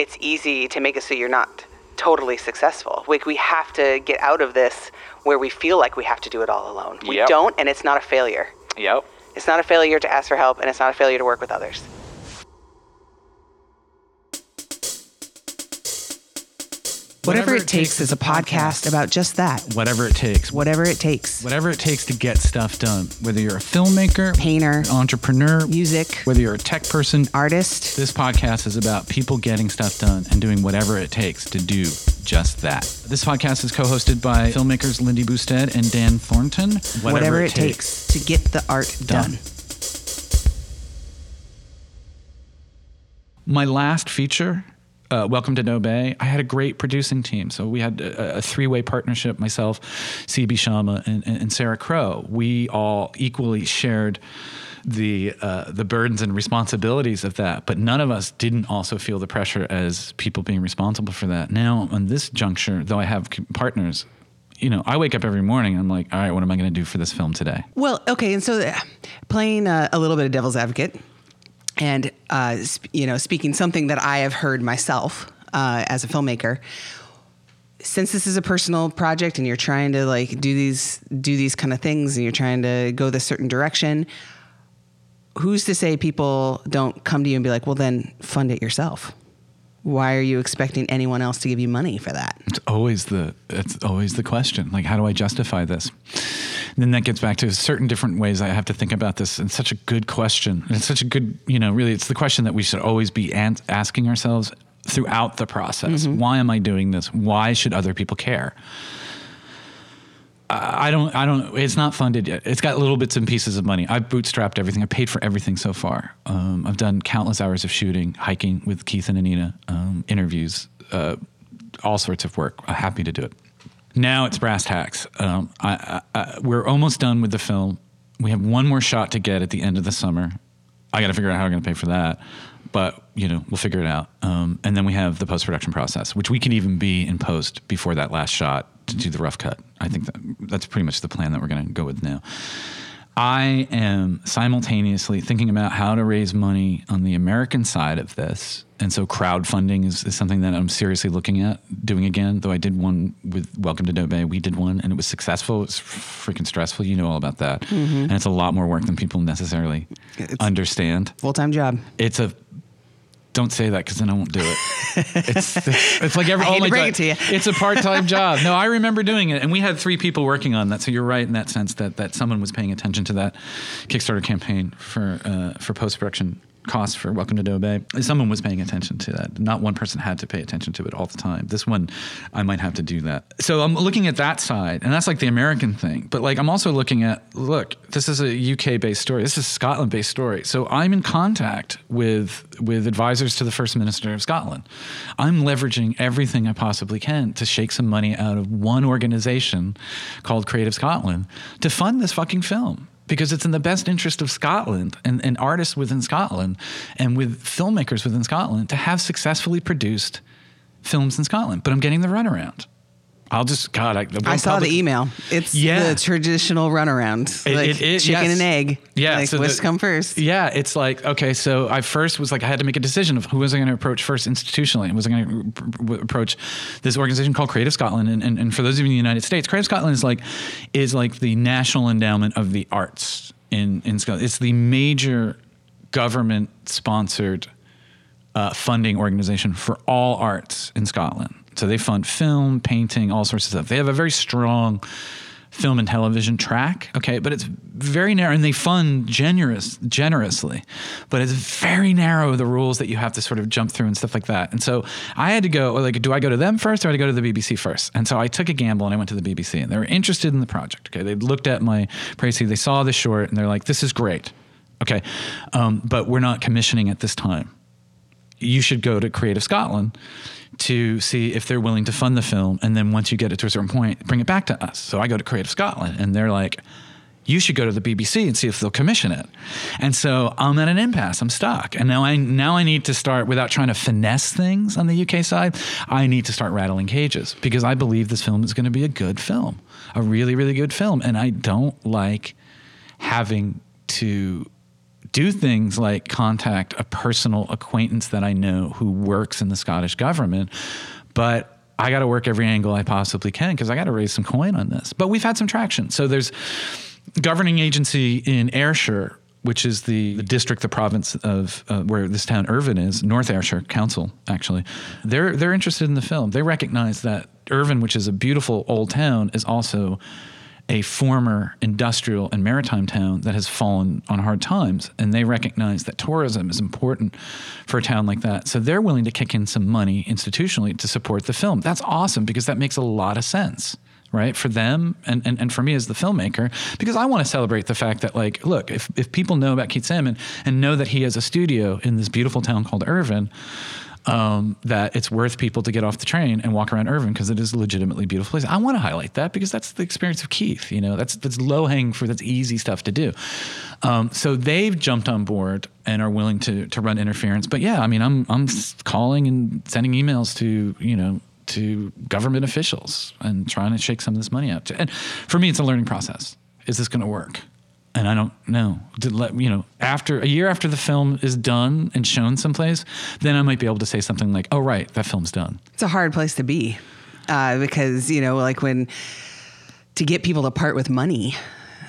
it's easy to make it so you're not totally successful. Like we have to get out of this where we feel like we have to do it all alone. We Yep. don't, and it's not a failure. Yep. It's not a failure to ask for help, and it's not a failure to work with others. Whatever It Takes is a podcast about just that. Whatever it takes. Whatever it takes. Whatever it takes to get stuff done. Whether you're a filmmaker, Painter, entrepreneur, music, whether you're a tech person, artist. this podcast is about people getting stuff done and doing whatever it takes to do just that. This podcast is co-hosted by filmmakers Lindy Boustedt and Dan Thornton. Whatever, it takes. to get the art done. Done. My last feature, uh, Welcome to Dobe, I had a great producing team. So we had a, a three-way partnership, myself, CB Shama, and, and, and Sarah Crow. We all equally shared the uh, the burdens and responsibilities of that, but none of us didn't also feel the pressure as people being responsible for that. Now, on this juncture, though I have partners, you know, I wake up every morning. I'm like, all right, what am I going to do for this film today? Well, okay, and so uh, playing uh, a little bit of devil's advocate, and uh, sp- you know, speaking something that I have heard myself uh, as a filmmaker. Since this is a personal project, and you're trying to like do these do these kind of things, and you're trying to go this certain direction, who's to say people don't come to you and be like, "Well, then fund it yourself." Why are you expecting anyone else to give you money for that? It's always the it's always the question. Like, how do I justify this? And then that gets back to certain different ways I have to think about this. It's such a good question. And it's such a good, you know, really, it's the question that we should always be asking ourselves throughout the process. Why am I doing this? Why should other people care? I I don't. I don't. It's not funded yet. It's got little bits and pieces of money. I've bootstrapped everything. I paid for everything so far. Um, I've done countless hours of shooting, hiking with Keith and Anita, um, interviews, uh, all sorts of work. I'm happy to do it. Now it's brass tacks. Um, I, I, I, we're almost done with the film. We have one more shot to get at the end of the summer. I got to figure out how I'm going to pay for that, but you know we'll figure it out. Um, and then we have the post production process, which we can even be in post before that last shot to do the rough cut. I think that that's pretty much the plan that we're going to go with now. I am simultaneously thinking about how to raise money on the American side of this. And so crowdfunding is, is something that I'm seriously looking at doing again. Though I did one with Welcome to Dobe. We did one and it was successful. It's freaking stressful. You know all about that. And it's a lot more work than people necessarily It's- understand. Full time job. It's a don't say that because then I won't do it. it's, it's, it's like every I oh to my bring God, it to you. it's a part time job. No, I remember doing it, and we had three people working on that. So you're right in that sense that that someone was paying attention to that Kickstarter campaign for uh, for post production costs for Welcome to Dobe. Someone was paying attention to that. Not one person had to pay attention to it all the time. This one, I might have to do that. So I'm looking at that side, and that's like the American thing. But like I'm also looking at look, this is a UK based story. This is a Scotland based story. So I'm in contact with with advisors to the First Minister of Scotland. I'm leveraging everything I possibly can to shake some money out of one organization called Creative Scotland to fund this fucking film because it's in the best interest of Scotland and, and artists within Scotland and with filmmakers within Scotland to have successfully produced films in Scotland. But I'm getting the runaround. I'll just God. I, I saw public- the email. It's Yeah. the traditional runaround. It- like it is, chicken yes. and egg. Yeah, Like, so which the- come first? Yeah, it's like okay. So I first was like I had to make a decision of who was I going to approach first institutionally. Was I going to approach this organization called Creative Scotland? And, and and for those of you in the United States, Creative Scotland is like is like the national endowment of the arts in in Scotland. It's the major government sponsored uh, funding organization for all arts in Scotland. So they fund film, painting, all sorts of stuff. They have a very strong film and television track. Okay, but it's very narrow, and they fund generous generously, but it's very narrow the rules that you have to sort of jump through and stuff like that. And so I had to go like, do I go to them first or do I go to the BBC first? And so I took a gamble and I went to the BBC, and they were interested in the project. Okay, they looked at my précis, they saw the short, and they're like, this is great. Okay, um, but we're not commissioning at this time you should go to Creative Scotland to see if they're willing to fund the film. And then once you get it to a certain point, bring it back to us. So I go to Creative Scotland and they're like, you should go to the BBC and see if they'll commission it. And so I'm at an impasse. I'm stuck. And now I now I need to start without trying to finesse things on the UK side. I need to start rattling cages because I believe this film is going to be a good film, a really really good film. And I don't like having to do things like contact a personal acquaintance that I know who works in the Scottish government, but I got to work every angle I possibly can because I got to raise some coin on this. But we've had some traction. So there's governing agency in Ayrshire, which is the, the district, the province of uh, where this town Irvine is, North Ayrshire Council, actually. They're they're interested in the film. They recognize that Irvine, which is a beautiful old town, is also a former industrial and maritime town that has fallen on hard times. And they recognize that tourism is important for a town like that. So they're willing to kick in some money institutionally to support the film. That's awesome because that makes a lot of sense. Right for them and, and, and for me as the filmmaker, because I want to celebrate the fact that like, look, if, if people know about Keith Salmon and know that he has a studio in this beautiful town called Irvine, um, that it's worth people to get off the train and walk around Irvine because it is a legitimately beautiful place. I want to highlight that because that's the experience of Keith. You know, that's that's low hanging fruit. That's easy stuff to do. Um, so they've jumped on board and are willing to to run interference. But yeah, I mean, I'm I'm calling and sending emails to you know to government officials and trying to shake some of this money out. And for me, it's a learning process. Is this going to work? And I don't know. Did let you know after a year after the film is done and shown someplace, then I might be able to say something like, "Oh, right, that film's done." It's a hard place to be uh, because you know, like when to get people to part with money.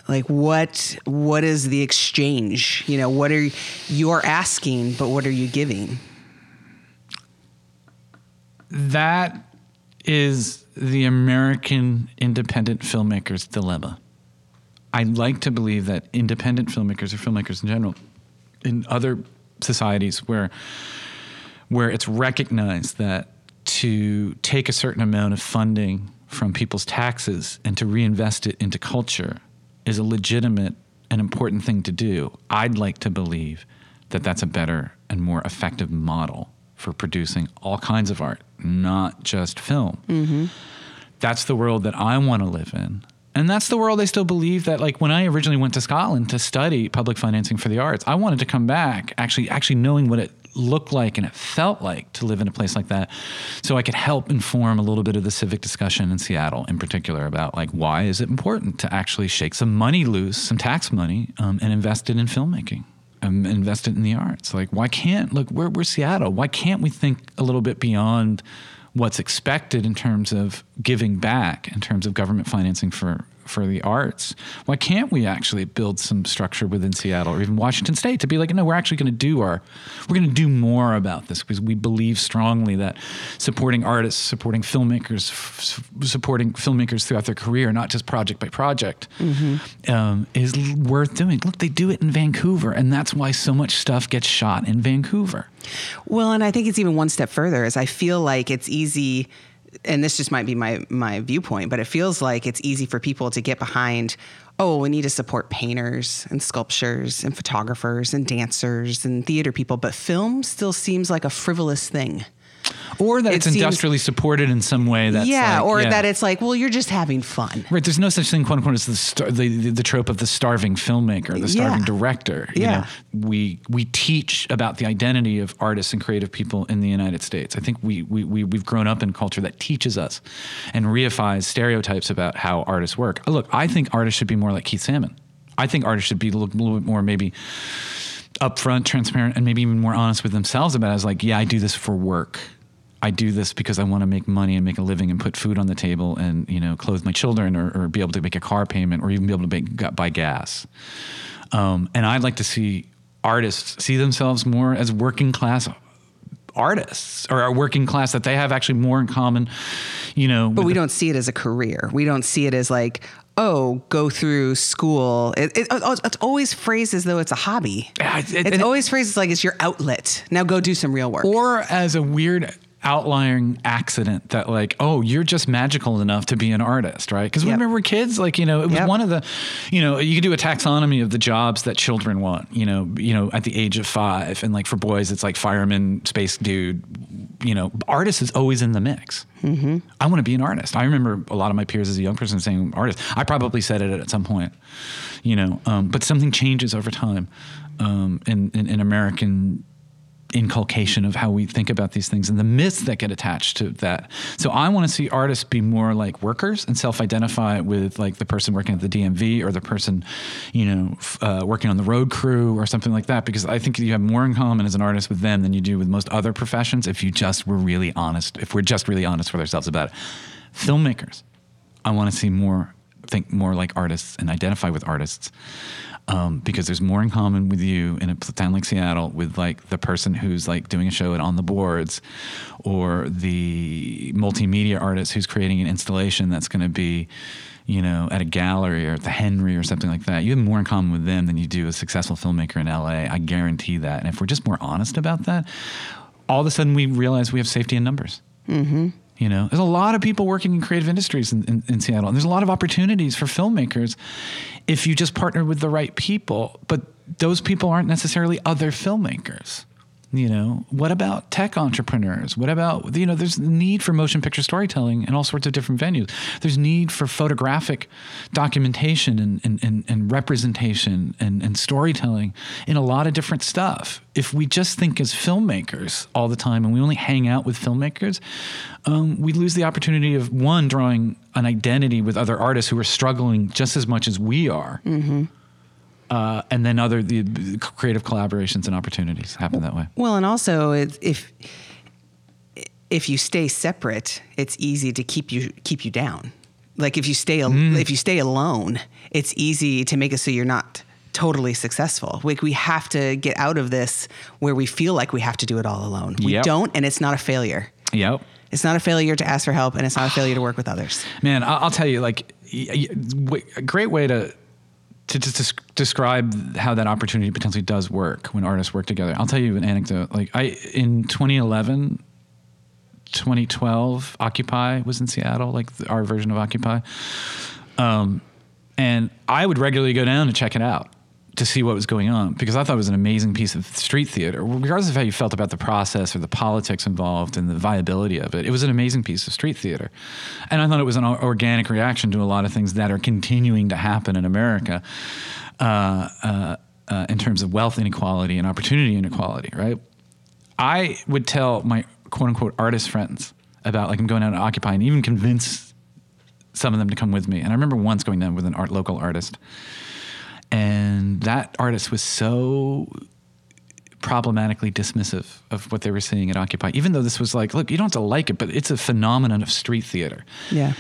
Like what? What is the exchange? You know, what are you're asking, but what are you giving? That is the American independent filmmaker's dilemma. I like to believe that independent filmmakers or filmmakers in general, in other societies where where it's recognized that to take a certain amount of funding from people's taxes and to reinvest it into culture is a legitimate and important thing to do. I'd like to believe that that's a better and more effective model for producing all kinds of art, not just film. Mm-hmm. That's the world that I want to live in and that's the world I still believe that like when I originally went to Scotland to study public financing for the arts, I wanted to come back actually actually knowing what it looked like and it felt like to live in a place like that so I could help inform a little bit of the civic discussion in Seattle in particular about like why is it important to actually shake some money loose, some tax money um, and invest it in filmmaking. Um, invest it in the arts. Like, why can't look? We're, we're Seattle. Why can't we think a little bit beyond what's expected in terms of giving back, in terms of government financing for for the arts. Why can't we actually build some structure within Seattle or even Washington State to be like, no, we're actually going to do our, we're going to do more about this because we believe strongly that supporting artists, supporting filmmakers, f- supporting filmmakers throughout their career, not just project by project, mm-hmm. um, is worth doing. Look, they do it in Vancouver, and that's why so much stuff gets shot in Vancouver. Well, and I think it's even one step further. Is I feel like it's easy and this just might be my my viewpoint, but it feels like it's easy for people to get behind. Oh, we need to support painters and sculptors and photographers and dancers and theater people, but film still seems like a frivolous thing or that it it's seems, industrially supported in some way. That's yeah, like, or yeah. that it's like, well, you're just having fun. Right. There's no such thing, quote unquote, as the, star, the, the, the trope of the starving filmmaker, the starving yeah. director. You yeah. Know, we we teach about the identity of artists and creative people in the United States. I think we we, we we've grown up in culture that teaches us and reifies stereotypes about how artists work. Look, I think artists should be more like Keith Salmon. I think artists should be a little, a little bit more maybe upfront, transparent, and maybe even more honest with themselves about it. As like, yeah, I do this for work. I do this because I want to make money and make a living and put food on the table and you know clothe my children or, or be able to make a car payment or even be able to make, buy gas. Um, and I'd like to see artists see themselves more as working class artists or a working class that they have actually more in common, you know. But we the, don't see it as a career. We don't see it as like, oh, go through school. It, it, oh, it's always phrased as though it's a hobby. It, it's always phrased like it's your outlet. Now go do some real work. Or as a weird outlying accident that like oh you're just magical enough to be an artist right because yep. when we were kids like you know it was yep. one of the you know you could do a taxonomy of the jobs that children want you know you know at the age of five and like for boys it's like fireman space dude you know artist is always in the mix mm-hmm. i want to be an artist i remember a lot of my peers as a young person saying artist i probably said it at some point you know um, but something changes over time um, in, in, in american inculcation of how we think about these things and the myths that get attached to that. So I want to see artists be more like workers and self-identify with like the person working at the DMV or the person, you know, uh, working on the road crew or something like that. Because I think you have more in common as an artist with them than you do with most other professions if you just were really honest. If we're just really honest with ourselves about it. Filmmakers, I want to see more think more like artists and identify with artists um, because there's more in common with you in a town like Seattle with like the person who's like doing a show at on the boards or the multimedia artist who's creating an installation that's going to be you know at a gallery or at the Henry or something like that. You have more in common with them than you do a successful filmmaker in LA I guarantee that. And if we're just more honest about that all of a sudden we realize we have safety in numbers. Mm-hmm. You know, there's a lot of people working in creative industries in, in, in, Seattle, and there's a lot of opportunities for filmmakers if you just partner with the right people. But those people aren't necessarily other filmmakers. You know, what about tech entrepreneurs? What about, you know, there's need for motion picture storytelling in all sorts of different venues. There's need for photographic documentation and, and, and, and representation and, and storytelling in a lot of different stuff. If we just think as filmmakers all the time and we only hang out with filmmakers, um, we lose the opportunity of one, drawing an identity with other artists who are struggling just as much as we are. Mm-hmm uh, and then other the creative collaborations and opportunities happen that way. Well, and also if if you stay separate, it's easy to keep you keep you down. Like if you stay mm. if you stay alone, it's easy to make it so you're not totally successful. Like we have to get out of this where we feel like we have to do it all alone. We yep. don't, and it's not a failure. Yep. It's not a failure to ask for help, and it's not a failure to work with others. Man, I'll tell you, like, a great way to to just describe how that opportunity potentially does work when artists work together. I'll tell you an anecdote. Like I in 2011, 2012, Occupy was in Seattle, like our version of Occupy. Um, and I would regularly go down to check it out to see what was going on because I thought it was an amazing piece of street theater, regardless of how you felt about the process or the politics involved and the viability of it. It was an amazing piece of street theater. And I thought it was an organic reaction to a lot of things that are continuing to happen in America uh, uh, uh, in terms of wealth inequality and opportunity inequality, right? I would tell my quote unquote artist friends about like I'm going out to Occupy and even convince some of them to come with me. And I remember once going down with an art local artist and that artist was so problematically dismissive of what they were seeing at Occupy, even though this was like, look, you don't have to like it, but it's a phenomenon of street theater. Yeah.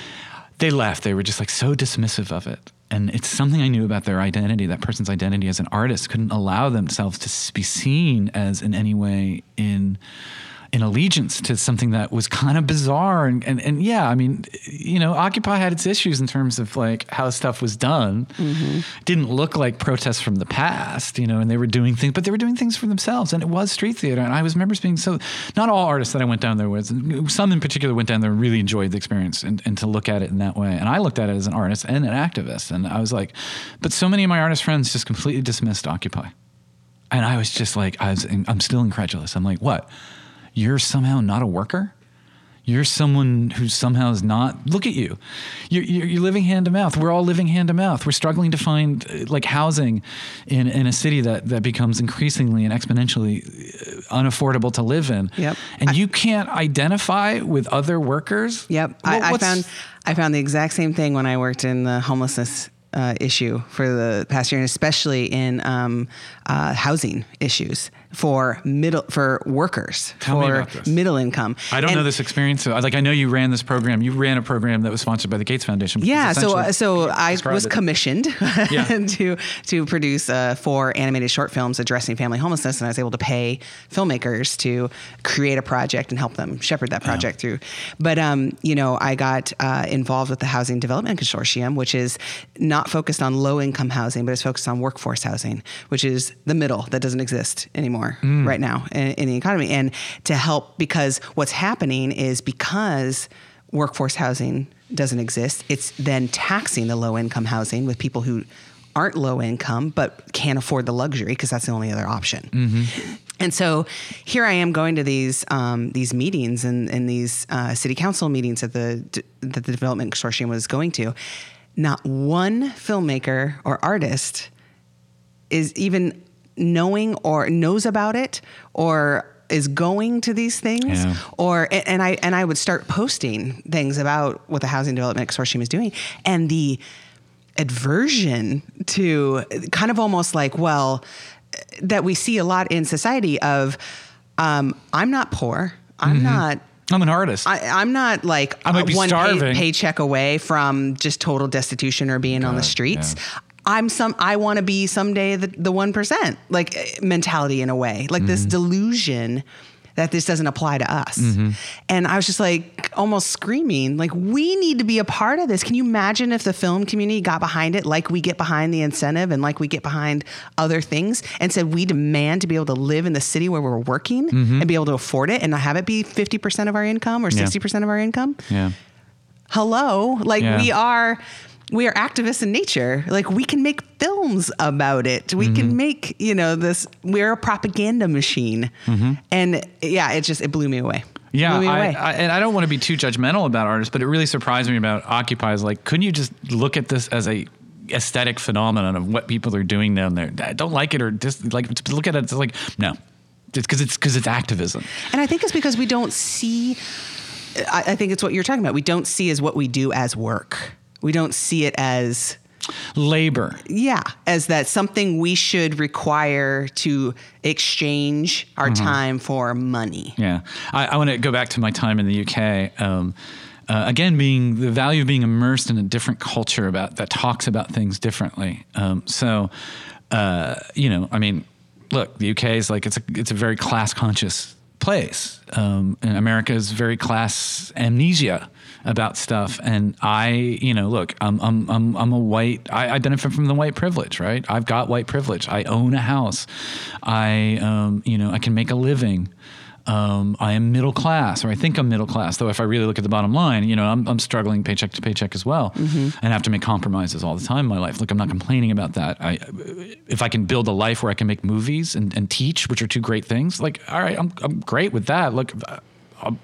They left. They were just like so dismissive of it. And it's something I knew about their identity, that person's identity as an artist couldn't allow themselves to be seen as in any way in an allegiance to something that was kind of bizarre. And, and, and yeah i mean you know occupy had its issues in terms of like how stuff was done. Mm-hmm. didn't look like protests from the past you know and they were doing things but they were doing things for themselves. And it was street theater. And i was remember being so not all artists that i went down there with some in particular went down there and really enjoyed the experience and, and to look at it in that way. And i looked at it as an artist and an activist. And i was like but so many of my artist friends just completely dismissed occupy. And i was just like i was i'm still incredulous. I'm like what you're somehow not a worker? You're someone who somehow is not. Look at you. You're, you're, living hand to mouth. We're all living hand to mouth. We're struggling to find uh, like housing in, in a city that, that becomes increasingly and exponentially uh, unaffordable to live in. Yep. And I, you can't identify with other workers. Yep. Well, I, I found I found the exact same thing when I worked in the homelessness uh, issue for the past year, and especially in um, uh, housing issues for middle for workers Tell for middle income. I don't and, know this experience. Like I know you ran this program. You ran a program that was sponsored by the Gates Foundation. Yeah. So uh, so I was commissioned yeah. to to produce uh, four animated short films addressing family homelessness, and I was able to pay filmmakers to create a project and help them shepherd that project through. But um, you know, I got uh, involved with the Housing Development Consortium, which is not focused on low income housing, but it's focused on workforce housing, which is the middle that doesn't exist anymore mm. right now in, in the economy. And to help, because what's happening is because workforce housing doesn't exist, it's then taxing the low income housing with people who aren't low income but can't afford the luxury because that's the only other option. Mm-hmm. And so here I am going to these um, these meetings and, and these uh, city council meetings that the that the development consortium was going to. Not one filmmaker or artist is even knowing or knows about it or is going to these things Yeah. or and and I and I would start posting things about what the housing development consortium is doing. And the aversion to kind of almost like well that we see a lot in society of um, I'm not poor. I'm not I'm an artist. I, I'm not like I one pay- paycheck away from just total destitution or being on the streets. yeah. I'm some. I want to be someday the the one percent like eh, mentality in a way, like this Mm-hmm. delusion that this doesn't apply to us. Mm-hmm. And I was just like almost screaming, like we need to be a part of this. Can you imagine if the film community got behind it, like we get behind the incentive and like we get behind other things, and said we demand to be able to live in the city where we're working and be able to afford it, and not have it be fifty percent of our income or Mm-hmm. Yeah. sixty percent of our income yeah. hello like Yeah. we are we are activists in nature like we can make films about it we Mm-hmm. can make you know this we're a propaganda machine and yeah it just it blew me away Mm-hmm. Yeah, I. I, and I don't want to be too judgmental about artists, but it really surprised me about Occupy. Is like, couldn't you just look at this as a aesthetic phenomenon of what people are doing down there? I don't like it or just like look at it. It's like no, it's because it's because it's activism. and i think it's because we don't see I, I think it's what you're talking about we don't see as what we do as work we don't see it as Labor. yeah as that something we should require to exchange our Mm-hmm. time for money Yeah, I, I want to go back to my time in the UK. Um, uh, again, being the value of being immersed in a different culture about that talks about things differently. Um, so, uh, you know, I mean, look, the UK is like it's a it's a very class conscious place, um, and America is very class amnesia about stuff. And I, you know, look, I'm I'm I'm, I'm a white. I, identify from the white privilege, right? I've got white privilege. I own a house. I, um, you know, I can make a living um, I am middle class, or I think I'm middle class. Though if I really look at the bottom line, you know, I'm, I'm struggling paycheck to paycheck as well, and have to make compromises all the time in my life. Look, I'm not complaining about that. I, if I can build a life where I can make movies and, and teach, which are two great things, like all right, I'm I'm great with that. Look.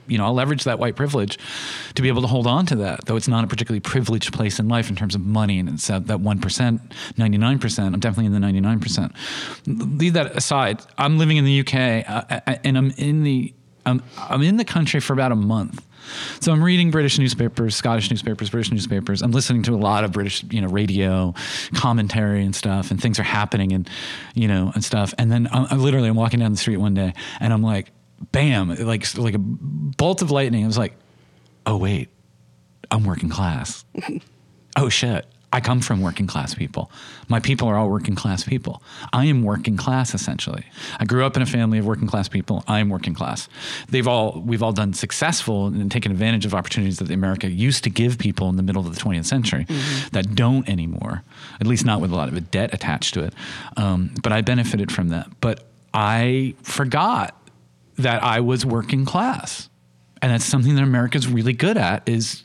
You know, I'll leverage that white privilege to be able to hold on to that, though it's not a particularly privileged place in life in terms of money, and it's at that ninety nine percent. I'm definitely in the ninety nine percent. Leave that aside. I'm living in the UK, uh, uh, uh, and I'm in the I'm, I'm in the country for about a month. So I'm reading British newspapers, Scottish newspapers, British newspapers. I'm listening to a lot of British, you know, radio commentary and stuff, and things are happening, and you know, and stuff. And then I, I literally, I'm walking down the street one day, and I'm like, bam, like like a bolt of lightning. I was like, oh wait, I'm working class. oh shit. I come from working class people. My people are all working class people. I am working class essentially. I grew up in a family of working class people. I am working class. They've all we've all done successful and taken advantage of opportunities that America used to give people in the middle of the 20th century that don't anymore. At least not with a lot of a debt attached to it. Um, but I benefited from that. But I forgot that I was working class. And that's something that America's really good at is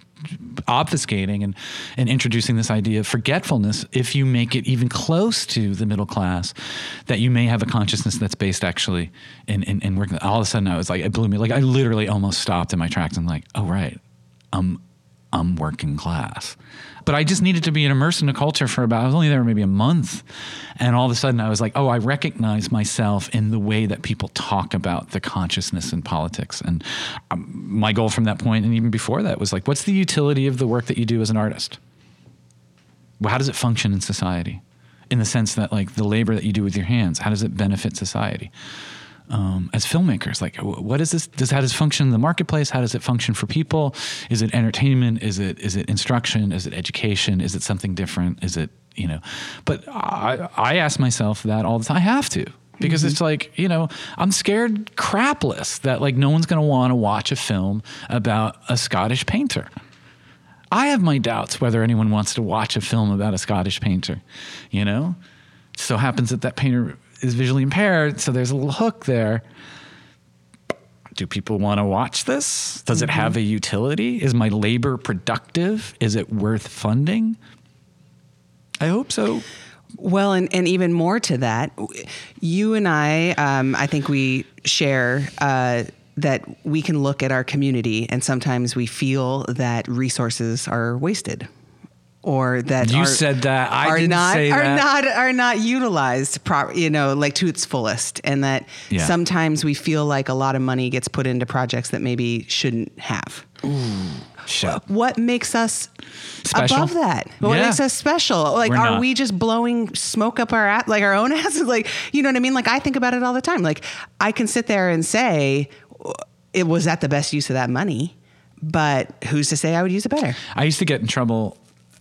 obfuscating and, and introducing this idea of forgetfulness. If you make it even close to the middle class that you may have a consciousness that's based actually in, in, in working all of a sudden i was like it blew me. Like i literally almost stopped in my tracks. And like oh right. I'm i'm working class but I just needed to be immersed in a culture for about, I was only there maybe a month. And all of a sudden I was like, oh, I recognize myself in the way that people talk about the consciousness in politics. And um, my goal from that point and even before that was like, what's the utility of the work that you do as an artist? How does it function in society? In the sense that, like, the labor that you do with your hands, how does it benefit society? Um, as filmmakers? Like wh- what is this does how does it function in the marketplace? How does it function for people? Is it entertainment? Is it is it instruction? Is it education? Is it something different? Is it you know? But i i ask myself that all the time. I have to because it's like you know i'm scared crapless that like no one's going to want to watch a film about a scottish painter. I have my doubts whether anyone wants to watch a film about a Scottish painter. You know, so happens that that painter is visually impaired, so there's a little hook there. Do people want to watch this? Does it have a utility? Is my labor productive? Is it worth funding? I hope so. Well, and, and even more to that, you and I, um, I think we share uh, that we can look at our community and sometimes we feel that resources are wasted. Or that You are, said that. I are didn't not say are that. not are not utilized pro- you know like to its fullest and that Yeah. sometimes we feel like a lot of money gets put into projects that maybe shouldn't have Shut. what makes us Special? above that? What Yeah. makes us special? Like, We're are not. we just blowing smoke up our ass, like our own asses? Like, you know what I mean? Like, I think about it all the time. Like, I can sit there and say, it was that the best use of that money, but who's to say I would use it better? I used to get in trouble.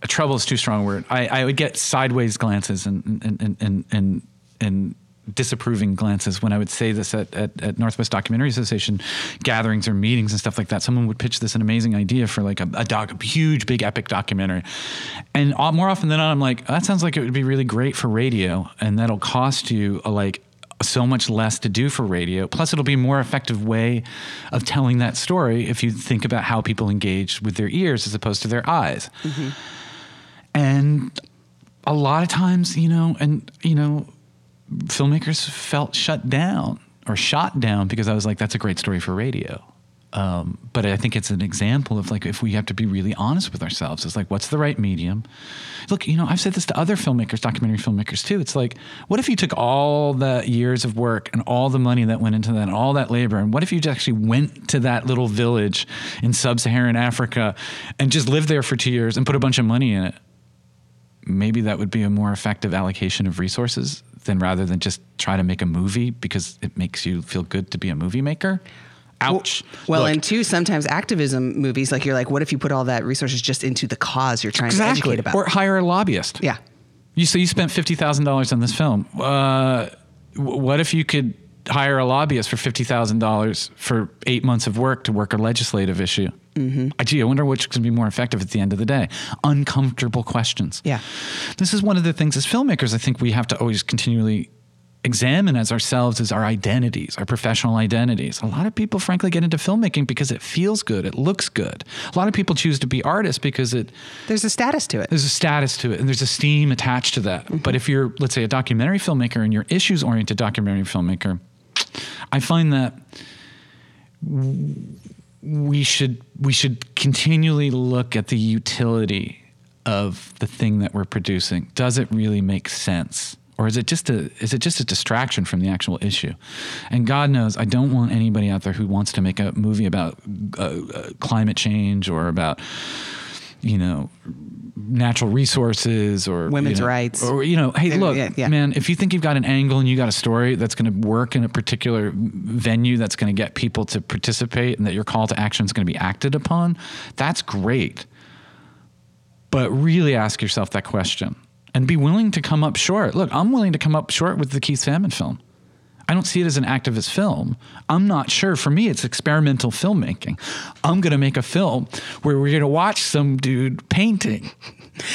Trouble is too strong a word. I, I would get sideways glances and and and and and, disapproving glances when I would say this at, at, at Northwest Documentary Association gatherings or meetings and stuff like that. Someone would pitch this an amazing idea for like a, a doc, a huge, big, epic documentary, and uh, more often than not, I'm like, that sounds like it would be really great for radio, and that'll cost you a, like so much less to do for radio. Plus, it'll be a more effective way of telling that story if you think about how people engage with their ears as opposed to their eyes. And a lot of times, you know, and, you know, filmmakers felt shut down or shot down because I was like, that's a great story for radio. Um, but I think it's an example of like if we have to be really honest with ourselves, it's like what's the right medium? Look, you know, I've said this to other filmmakers, documentary filmmakers too. It's like, what if you took all the years of work and all the money that went into that, and all that labor, and what if you just actually went to that little village in sub-Saharan Africa and just lived there for two years and put a bunch of money in it? Maybe that would be a more effective allocation of resources than rather than just try to make a movie because it makes you feel good to be a movie maker. Ouch. Well, Look, and two, sometimes activism movies, like you're like, what if you put all that resources just into the cause you're trying to educate about? Or hire a lobbyist. yeah. You so you spent fifty thousand dollars on this film. Uh, what if you could hire a lobbyist for fifty thousand dollars for eight months of work to work a legislative issue? Mm-hmm. Gee, I wonder which can be more effective at the end of the day. Uncomfortable questions. Yeah. This is one of the things as filmmakers I think we have to always continually examine as ourselves as our identities, our professional identities. A lot of people frankly get into filmmaking because it feels good, it looks good. A lot of people choose to be artists because it There's a status to it. there's a status to it and there's esteem attached to that. But if you're, let's say, a documentary filmmaker and you're issues oriented documentary filmmaker, I find that we should we should continually look at the utility of the thing that we're producing. Does it really make sense? Or is it just a is it just a distraction from the actual issue? And God knows, I don't want anybody out there who wants to make a movie about uh, uh, climate change or about you know natural resources or Women's you know, rights. or you know hey look yeah, yeah. man if you think you've got an angle and you got a story that's going to work in a particular venue that's going to get people to participate and that your call to action is going to be acted upon that's great but really ask yourself that question and be willing to come up short look i'm willing to come up short with the keith salmon film I don't see it as an activist film. I'm not sure. For me, it's experimental filmmaking. I'm going to make a film where we're going to watch some dude painting,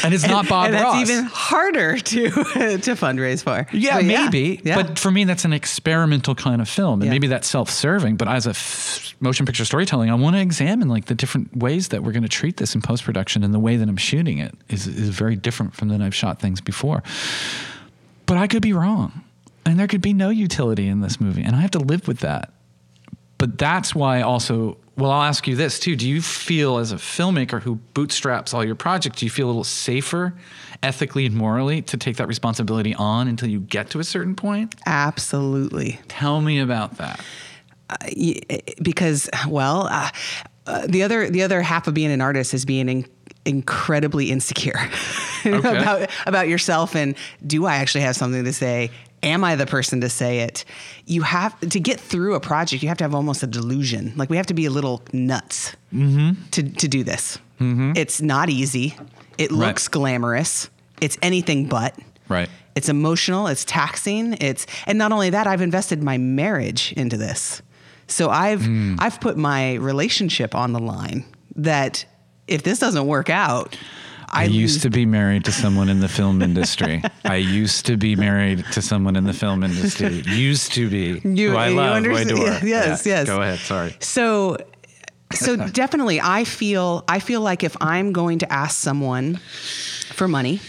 and it's not Bob and that's even harder to to fundraise for. Yeah, But maybe. yeah. But for me, that's an experimental kind of film, and Yeah. maybe that's self-serving. But as a f- motion picture storytelling, I want to examine like the different ways that we're going to treat this in post-production, and the way that I'm shooting it is is very different from the I've shot things before. But I could be wrong, and there could be no utility in this movie, and I have to live with that. But that's why also. Well, I'll ask you this too. Do you feel, as a filmmaker who bootstraps all your projects, do you feel a little safer ethically and morally to take that responsibility on until you get to a certain point? absolutely. Tell me about that. Y- because well uh, uh, the other the other half of being an artist is being in, incredibly insecure Okay. about about yourself and do I actually have something to say am I the person to say it you have to get through a project you have to have almost a delusion like we have to be a little nuts Mm-hmm. to to do this it's not easy it Right. looks glamorous it's anything but Right. it's emotional, it's taxing, it's and not only that, I've invested my marriage into this. So I've Hmm. I've put my relationship on the line that if this doesn't work out, I, used to be married to someone in the film industry. I used to be married to someone in the film industry. Used to be. You- who I you love, who I yes, Yeah, yes. Go ahead. Sorry. So so definitely I feel I feel like if I'm going to ask someone for money,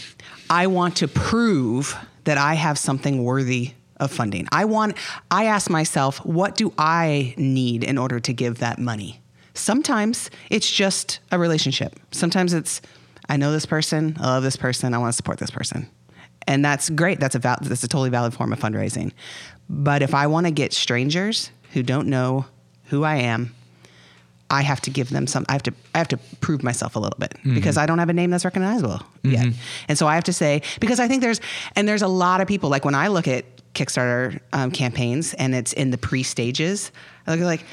I want to prove that I have something worthy of funding. I want I ask myself, what do I need in order to give that money? Sometimes it's just a relationship. Sometimes it's I know this person. I love this person. I want to support this person, and that's great. That's a val- that's a totally valid form of fundraising. But if I want to get strangers who don't know who I am, I have to give them some. I have to. I have to prove myself a little bit because I don't have a name that's recognizable yet. And so I have to say because I think there's and there's a lot of people like when I look at Kickstarter um, campaigns and it's in the pre stages, I look at like.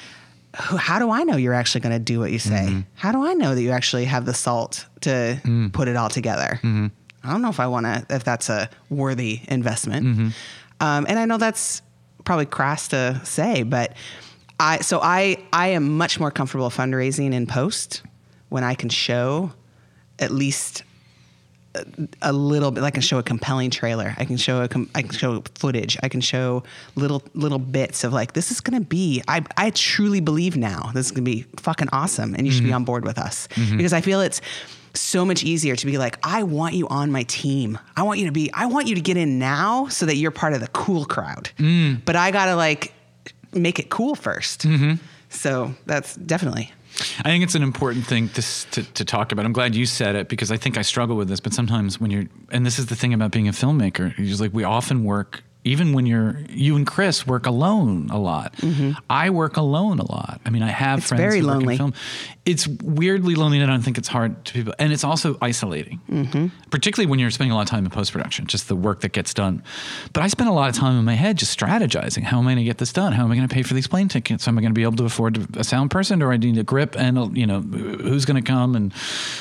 "Who- How do I know you're actually going to do what you say? Mm-hmm. How do I know that you actually have the salt to mm. put it all together? Mm-hmm. I don't know if I want to, if that's a worthy investment. Mm-hmm. Um, and I know that's probably crass to say, but I so I I am much more comfortable fundraising in post when I can show at least a, little bit. I can show a compelling trailer. I can show a com- I can show footage. I can show little little bits of like this is gonna be. I I truly believe now this is gonna be fucking awesome, and you should be mm-hmm. on board with us mm-hmm. because I feel it's so much easier to be like, I want you on my team. I want you to be, I want you to get in now so that you're part of the cool crowd. Mm. But I gotta like make it cool 1st mm-hmm. So that's definitely. I think it's an important thing to, to to talk about. I'm glad you said it because I think I struggle with this. But sometimes when you're, and this is the thing about being a filmmaker, you're just like we often work. Even when you're, you and Chris work alone a lot. Mm-hmm. I work alone a lot. I mean, I have friends very who work lonely. in film. It's weirdly lonely, and I don't think it's hard to people. And it's also isolating, mm-hmm. particularly when you're spending a lot of time in post production, just the work that gets done. But I spend a lot of time in my head just strategizing. How am I going to get this done? How am I going to pay for these plane tickets? Am I going to be able to afford a sound person, or I need a grip? And you know, who's going to come, and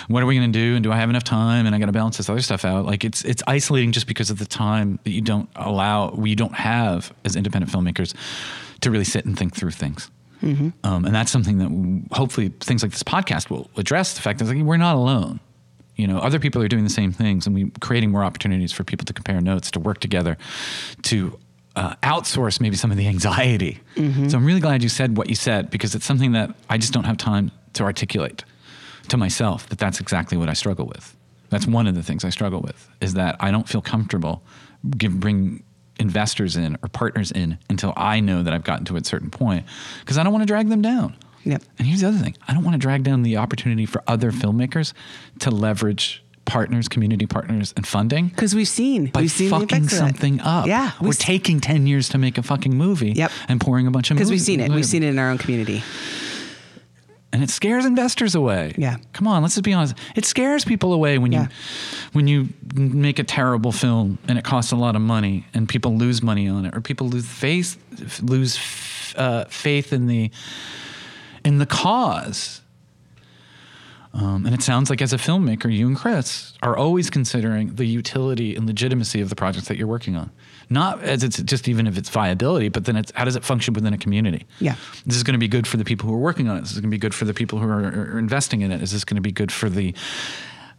what are we going to do? And do I have enough time? And I got to balance this other stuff out. Like it's it's isolating just because of the time that you don't allow, you don't have as independent filmmakers to really sit and think through things. Um, and that's something that w- hopefully things like this podcast will address the fact that like, we're not alone. You know, other people are doing the same things, and we creating more opportunities for people to compare notes, to work together, to uh, outsource maybe some of the anxiety. So I'm really glad you said what you said because it's something that I just don't have time to articulate to myself that that's exactly what I struggle with. That's one of the things I struggle with is that I don't feel comfortable give, bring investors in or partners in until I know that I've gotten to a certain point because I don't want to drag them down. Yep. And here's the other thing: I don't want to drag down the opportunity for other filmmakers to leverage partners, community partners, and funding Because we've seen, by we've seen fucking something up. Yeah, we're taking ten years to make a fucking movie. Yep. and pouring a bunch of money. Because we've seen it. We've seen it in our own community. And it scares investors away. Yeah. Come on, let's just be honest. It scares people away when Yeah. you when you make a terrible film and it costs a lot of money and people lose money on it or people lose faith lose uh, faith in the in the cause. Um, and it sounds like as a filmmaker, you and Chris are always considering the utility and legitimacy of the projects that you're working on. Not as it's just even if it's viability, but then it's how does it function within a community? Yeah. This is going to be good for the people who are working on it. This is going to be good for the people who are, are investing in it. Is this going to be good for the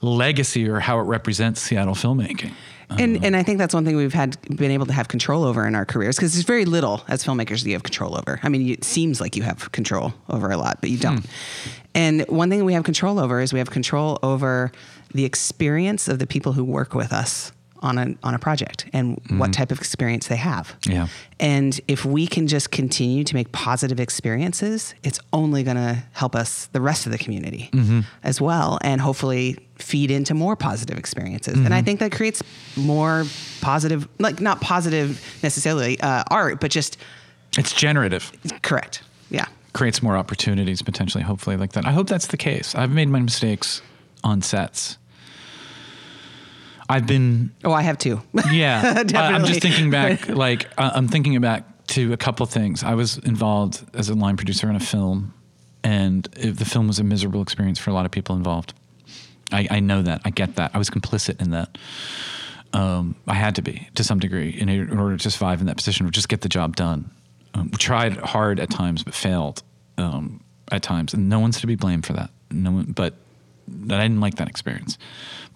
legacy or how it represents Seattle filmmaking? And and I think that's one thing we've had been able to have control over in our careers because there's very little as filmmakers that you have control over. I mean, it seems like you have control over a lot, but you don't. Hmm. And one thing we have control over is we have control over the experience of the people who work with us on a on a project and what mm-hmm. type of experience they have. Yeah. And if we can just continue to make positive experiences, it's only going to help us, the rest of the community mm-hmm. as well, and hopefully feed into more positive experiences. And I mm-hmm. think that creates more positive, like not positive necessarily uh, art, but just It's generative. correct. Yeah. creates more opportunities potentially hopefully like that i hope that's the case i've made my mistakes on sets i've been Oh, I have two. yeah I- i'm Definitely. just thinking back like I- i'm thinking back to a couple things i was involved as a line producer in a film and it, the film was a miserable experience for a lot of people involved I, I know that i get that i was complicit in that um, I had to be to some degree in, in order to survive in that position or just get the job done. Um, we tried hard at times, but failed um, at times, and no one's to be blamed for that. No one, but I didn't like that experience.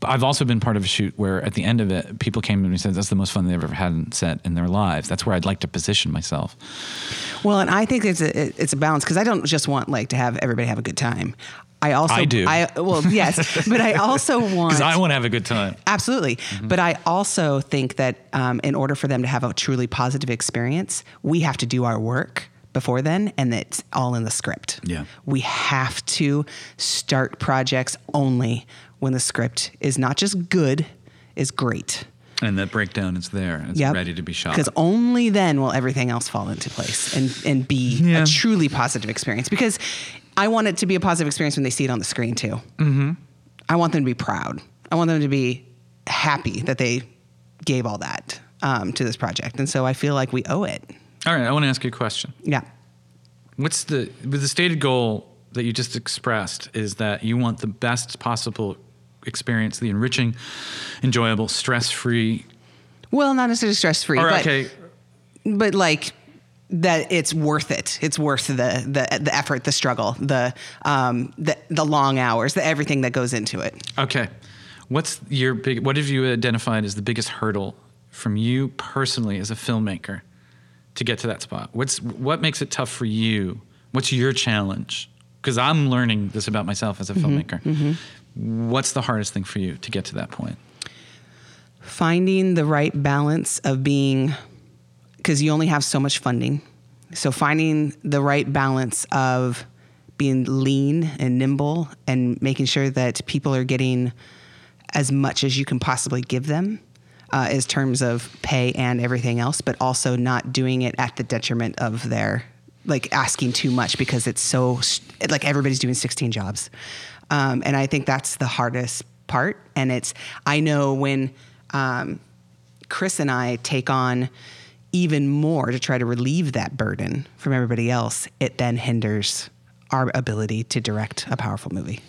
But I've also been part of a shoot where at the end of it, people came to me and said, "That's the most fun they've ever had in set in their lives." That's where I'd like to position myself. Well, and I think it's a it's a balance because I don't just want like to have everybody have a good time. I also I do. I well yes, but I also want Because I want to have a good time. Absolutely. But I also think that um, in order for them to have a truly positive experience, we have to do our work before then, and it's all in the script. Yeah. We have to start projects only when the script is not just good, is great. And that breakdown is there. It's Yep. ready to be shot. Because only then will everything else fall into place and, and be Yeah. a truly positive experience. Because I want it to be a positive experience when they see it on the screen too. Mm-hmm. I want them to be proud. I want them to be happy that they gave all that um, to this project. And so I feel like we owe it. All right, I want to ask you a question. Yeah. What's the with the stated goal that you just expressed is that you want the best possible experience, the enriching, enjoyable, stress-free. Well, not necessarily stress free, Or but, okay, but like that it's worth it. It's worth the the the effort, the struggle, the um the the long hours, the everything that goes into it. okay. What's your big? What have you identified as the biggest hurdle from you personally as a filmmaker to get to that spot? What's what makes it tough for you? What's your challenge? Because I'm learning this about myself as a mm-hmm. filmmaker. Mm-hmm. What's the hardest thing for you to get to that point? finding the right balance of being because you only have so much funding so finding the right balance of being lean and nimble and making sure that people are getting as much as you can possibly give them uh, as terms of pay and everything else but also not doing it at the detriment of their like asking too much because it's so like everybody's doing 16 jobs um, and i think that's the hardest part and it's i know when um, Chris and I take on even more to try to relieve that burden from everybody else, it then hinders our ability to direct a powerful movie.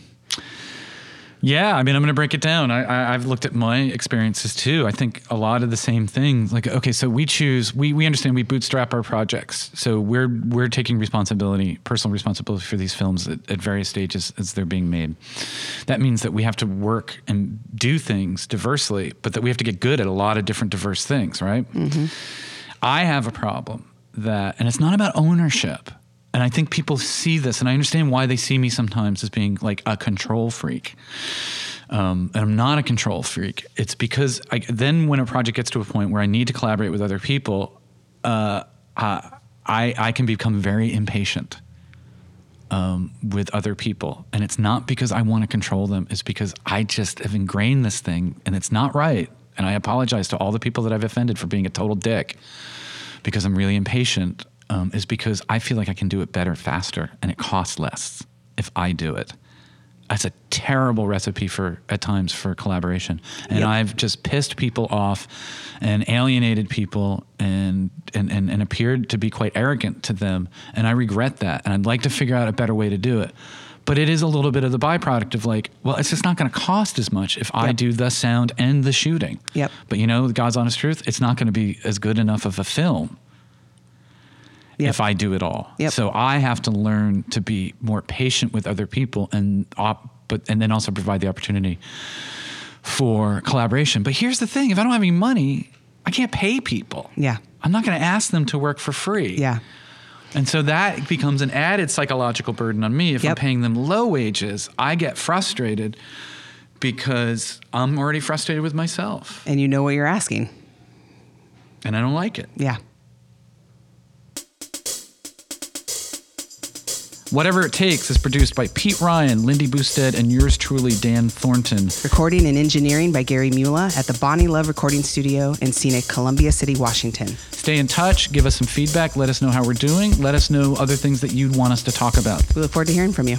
Yeah, I mean, I'm going to break it down. I, I, I've looked at my experiences too. I think a lot of the same things. Like, okay, so we choose, we, we understand we bootstrap our projects. So we're we're taking responsibility, personal responsibility for these films at, at various stages as they're being made. That means that we have to work and do things diversely, but that we have to get good at a lot of different diverse things, right? Mm-hmm. I have a problem that, and it's not about ownership. And I think people see this, and I understand why they see me sometimes as being like a control freak. Um, and I'm not a control freak. It's because I, then when a project gets to a point where I need to collaborate with other people, uh, I, I can become very impatient um, with other people. And it's not because I want to control them, it's because I just have ingrained this thing and it's not right. And I apologize to all the people that I've offended for being a total dick because I'm really impatient, um, is because I feel like I can do it better, faster, and it costs less if I do it. That's a terrible recipe for at times for collaboration, and Yep. I've just pissed people off and alienated people and, and and and appeared to be quite arrogant to them, and I regret that, and I'd like to figure out a better way to do it. But it is a little bit of the byproduct of like, well, it's just not going to cost as much if I do the sound and the shooting. Yep. But you know, God's honest truth, it's not going to be as good enough of a film Yep. if I do it all. Yep. So I have to learn to be more patient with other people and op- but and then also provide the opportunity for collaboration. But here's the thing, if I don't have any money, I can't pay people. Yeah. I'm not going to ask them to work for free. Yeah. And so that becomes an added psychological burden on me. If I'm paying them low wages, I get frustrated because I'm already frustrated with myself And you know what you're asking. and I don't like it. Yeah. Whatever It Takes is produced by Pete Ryan, Lindy Boustedt, and yours truly, Dan Thornton. Recording and engineering by Gary Mula at the Bonnie Love Recording Studio in scenic Columbia City, Washington. Stay in touch, give us some feedback, let us know how we're doing, let us know other things that you'd want us to talk about. We look forward to hearing from you.